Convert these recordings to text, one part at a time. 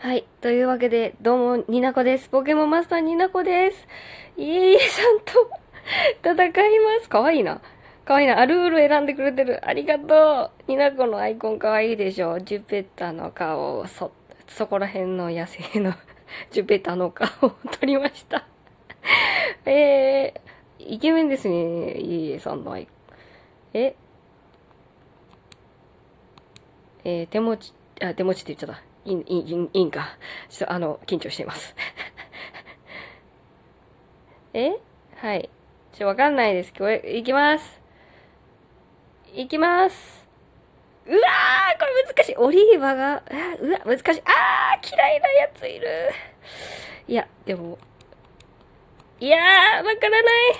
はい。というわけで、どうも、になこです。ポケモンマスターになこです。いえいえさんと 戦います。かわいいな。かわいいな。あルール選んでくれてる。ありがとう。になこのアイコンかわいいでしょ。ジュペッタの顔をそ、そこら辺の野生の ジュペッタの顔を撮りました。えー、イケメンですね。いえいえさんのアイコン。え？えー、手持ち、あ、手持ちって言っちゃった。いい、いい、いんか。ちょっと、あの、緊張しています。え？はい。ちょっと、わかんないです。これ、いきます。いきます。うわーこれ難しい。オリーバが、うわ、難しい。あー嫌いなやついる。いや、でも、いやー、わからない。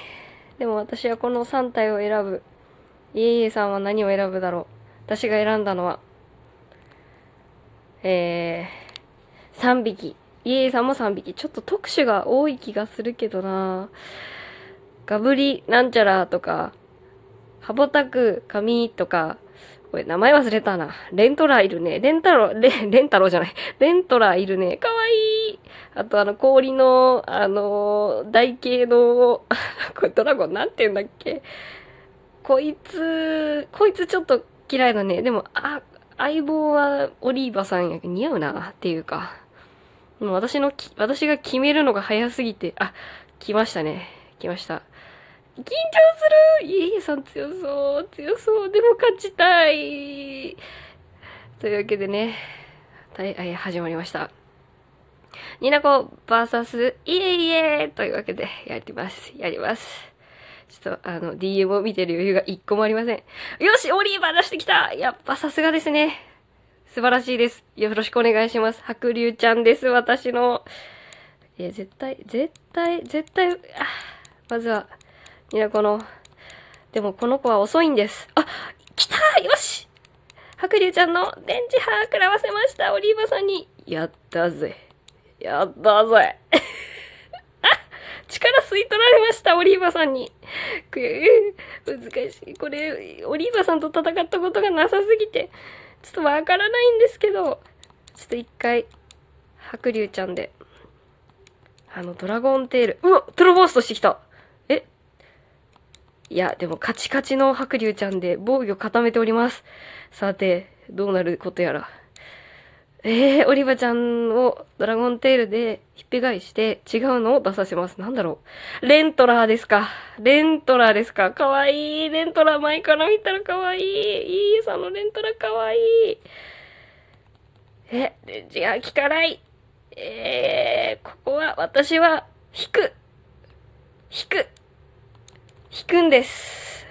でも私はこの3体を選ぶ。いえいえさんは何を選ぶだろう。私が選んだのは、えー、3匹。イエイさんも3匹。ちょっと特殊が多い気がするけどなガブリなんちゃらとか、ハボタク、カミとか、これ名前忘れたな。レントラーいるね。レンタロ、レ、レンタロじゃない。レントラーいるね。かわいい。あとあの氷の、あのー、台形の、これドラゴンなんて言うんだっけ。こいつ、こいつちょっと嫌いだね。でも、あ、相棒はオリーバさんやけ似合うなっていうか。もう私の、私が決めるのが早すぎて、あ、来ましたね。来ました。緊張するいえさん強そう、強そう、でも勝ちたい。というわけでね、はい、始まりました。ニナコバーサスイエイエというわけでやります。やります。ちょっとあの、DM を見てる余裕が一個もありません。よしオリーバー出してきたやっぱさすがですね。素晴らしいです。よろしくお願いします。白龍ちゃんです、私の。いや、絶対、絶対、絶対、あまずは、ニナコの、でもこの子は遅いんです。あ来たよし白龍ちゃんの電磁波食らわせました、オリーバーさんに。やったぜ。やったぜ。力吸い取られました、オリーバさんに。難しい。これ、オリーバさんと戦ったことがなさすぎて、ちょっとわからないんですけど、ちょっと一回、白龍ちゃんで、あの、ドラゴンテール、うわトロボーストしてきたえ？いや、でもカチカチの白龍ちゃんで防御固めております。さて、どうなることやら。えー、オリバちゃんをドラゴンテールでひっぺ返して違うのを出させます。なんだろう。レントラーですか。レントラーですか。かわいい。レントラー前から見たらかわいい。いいさんのレントラーかわいい。え、じゃあ、効かない。えー、ここは私は引く。引く。引くんです。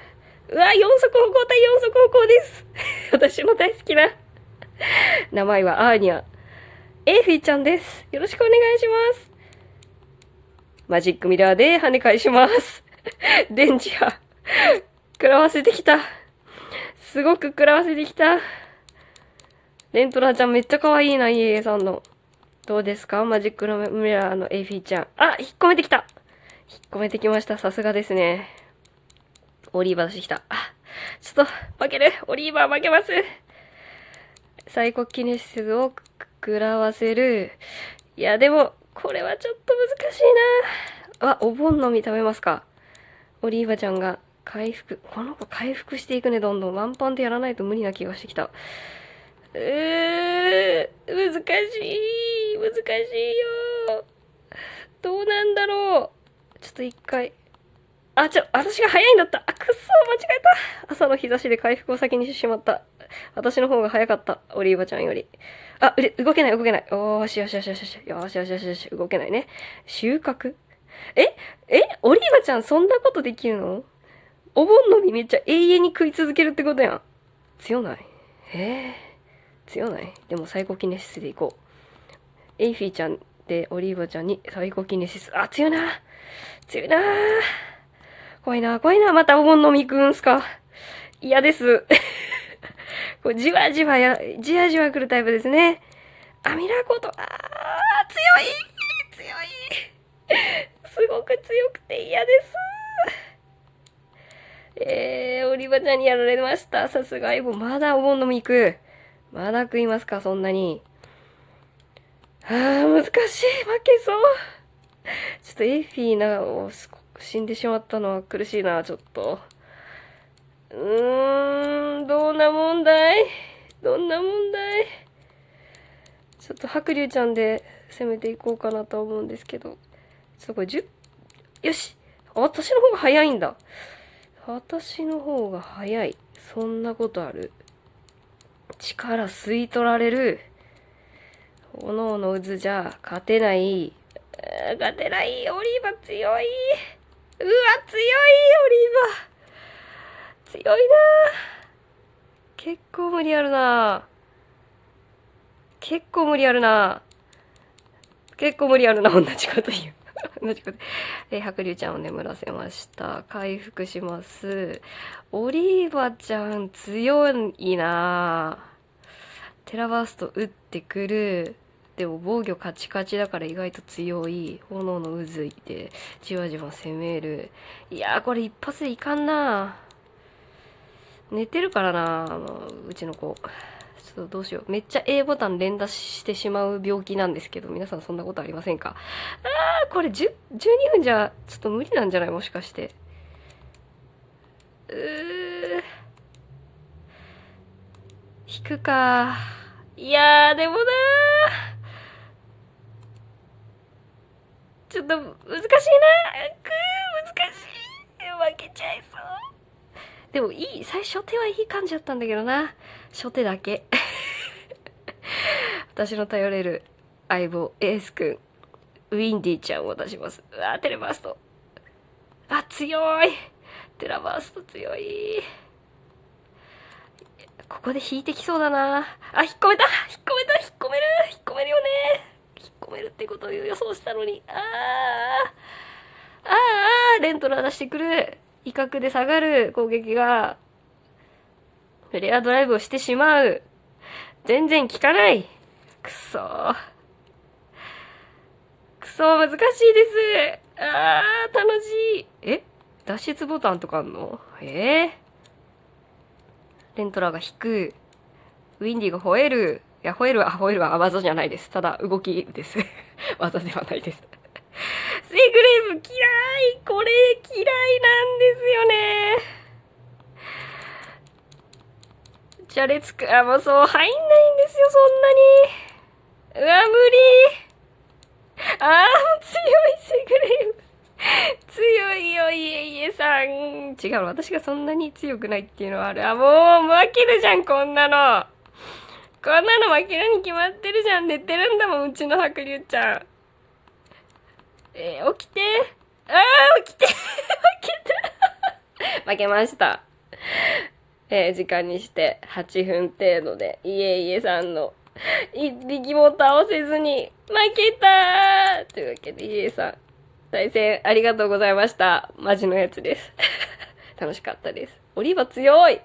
うわ、四足歩行対四足歩行です。私の大好きな。名前はアーニャ。エーフィーちゃんです。よろしくお願いします。マジックミラーで跳ね返します。電磁波。食らわせてきた。すごく食らわせてきた。レントラーちゃんめっちゃ可愛いな、イエイさんの。どうですか？マジックのミラーのエーフィーちゃん。あ、引っ込めてきた。引っ込めてきました。さすがですね。オリーバー出してきた。あ、ちょっと、負ける。オリーバー負けます。サイコキネシスを食らわせる。いや、でも、これはちょっと難しいな。あ、お盆の実食べますか。オリーバちゃんが回復。この子回復していくね、どんどん。ワンパンでやらないと無理な気がしてきた。うー、難しい。難しいよ。どうなんだろう。ちょっと一回。あ、ちょ、私が早いんだった。あ、くっそ、間違えた。朝の日差しで回復を先にしてしまった。私の方が早かった。オリーバちゃんより。あ、腕、動けない、動けない。おーし、よしよしよしよし。よしよしよしよし。動けないね。収穫？え？え？オリーバちゃんそんなことできるの？お盆の実めっちゃ永遠に食い続けるってことやん。強ない？へえ。強ない？でもサイコキネシスでいこう。エイフィーちゃんでオリーバちゃんにサイコキネシス。あ、強いな強いな怖いな怖いなまたお盆の実食うんすか？嫌です。こうじわじわや、じわじわ来るタイプですね。あ、ミラコート。あー、強い強い すごく強くて嫌です。えー、オリバちゃんにやられました。さすがイボ。まだお盆の実行く。まだ食いますか、そんなに。あー、難しい。負けそう。ちょっとエフィーナを死んでしまったのは苦しいな、ちょっと。うーん、どんな問題？どんな問題？ちょっと白龍ちゃんで攻めていこうかなと思うんですけど。ちょっとこれ10、よし私の方が早いんだ。私の方が早い。そんなことある？力吸い取られる？炎の渦じゃ勝てない。勝てない。オリーバ強い。うわ、強い、オリーバ。強いな結構無理あるな結構無理あるな結構無理あるな同じこと言う。同じこと。え白龍ちゃんを眠らせました。回復します。オリーバちゃん強いなテラバースト打ってくる。でも防御カチカチだから意外と強い。炎の渦いて、じわじわ攻める。いやーこれ一発でいかんな寝てるからなうちの子。ちょっとどうしよう。めっちゃ A ボタン連打してしまう病気なんですけど、皆さんそんなことありませんか？あー、これ10、12分じゃちょっと無理なんじゃないもしかして。うー。引くか。いやー、でもなー。ちょっと難しいな。くー難しい。負けちゃいそう。でもいい最初手はいい感じだったんだけどな。初手だけ。私の頼れる相棒エースくん。ウィンディちゃんを出します。うわテレバースト。あ強い。テラバースト強い。ここで引いてきそうだな。あ引っ込めた。引っ込めた。引っ込める。引っ込めるよね。込めるってことを予想したのに、ああ、ああ、レントラ出してくる。威嚇で下がる攻撃が、フレアドライブをしてしまう。全然効かない。くそー。くそー、難しいです。ああ、楽しい。え？脱出ボタンとかあんの？ええー、レントラが引く。ウィンディが吠える。や、吠えるは、吠えるは技じゃないです。ただ、動きです。技ではないです。セグレーブ嫌いこれ嫌いなんですよね。じゃれつく、あ、もうそう、入んないんですよ、そんなに。うわ、無理。あー、強い、セグレーブ。強いよ、いえいえさん。違う、私がそんなに強くないっていうのはある。あ、もう、負けるじゃん、こんなの。こんなの負けるに決まってるじゃん。寝てるんだもん、うちの白龍ちゃん。えー、起きて。あー、起きて。負けた。負けました。えー、時間にして8分程度で、いえいえさんの一匹も倒せずに負けたというわけで、いえさん、対戦ありがとうございました。マジのやつです。楽しかったです。オリバ強い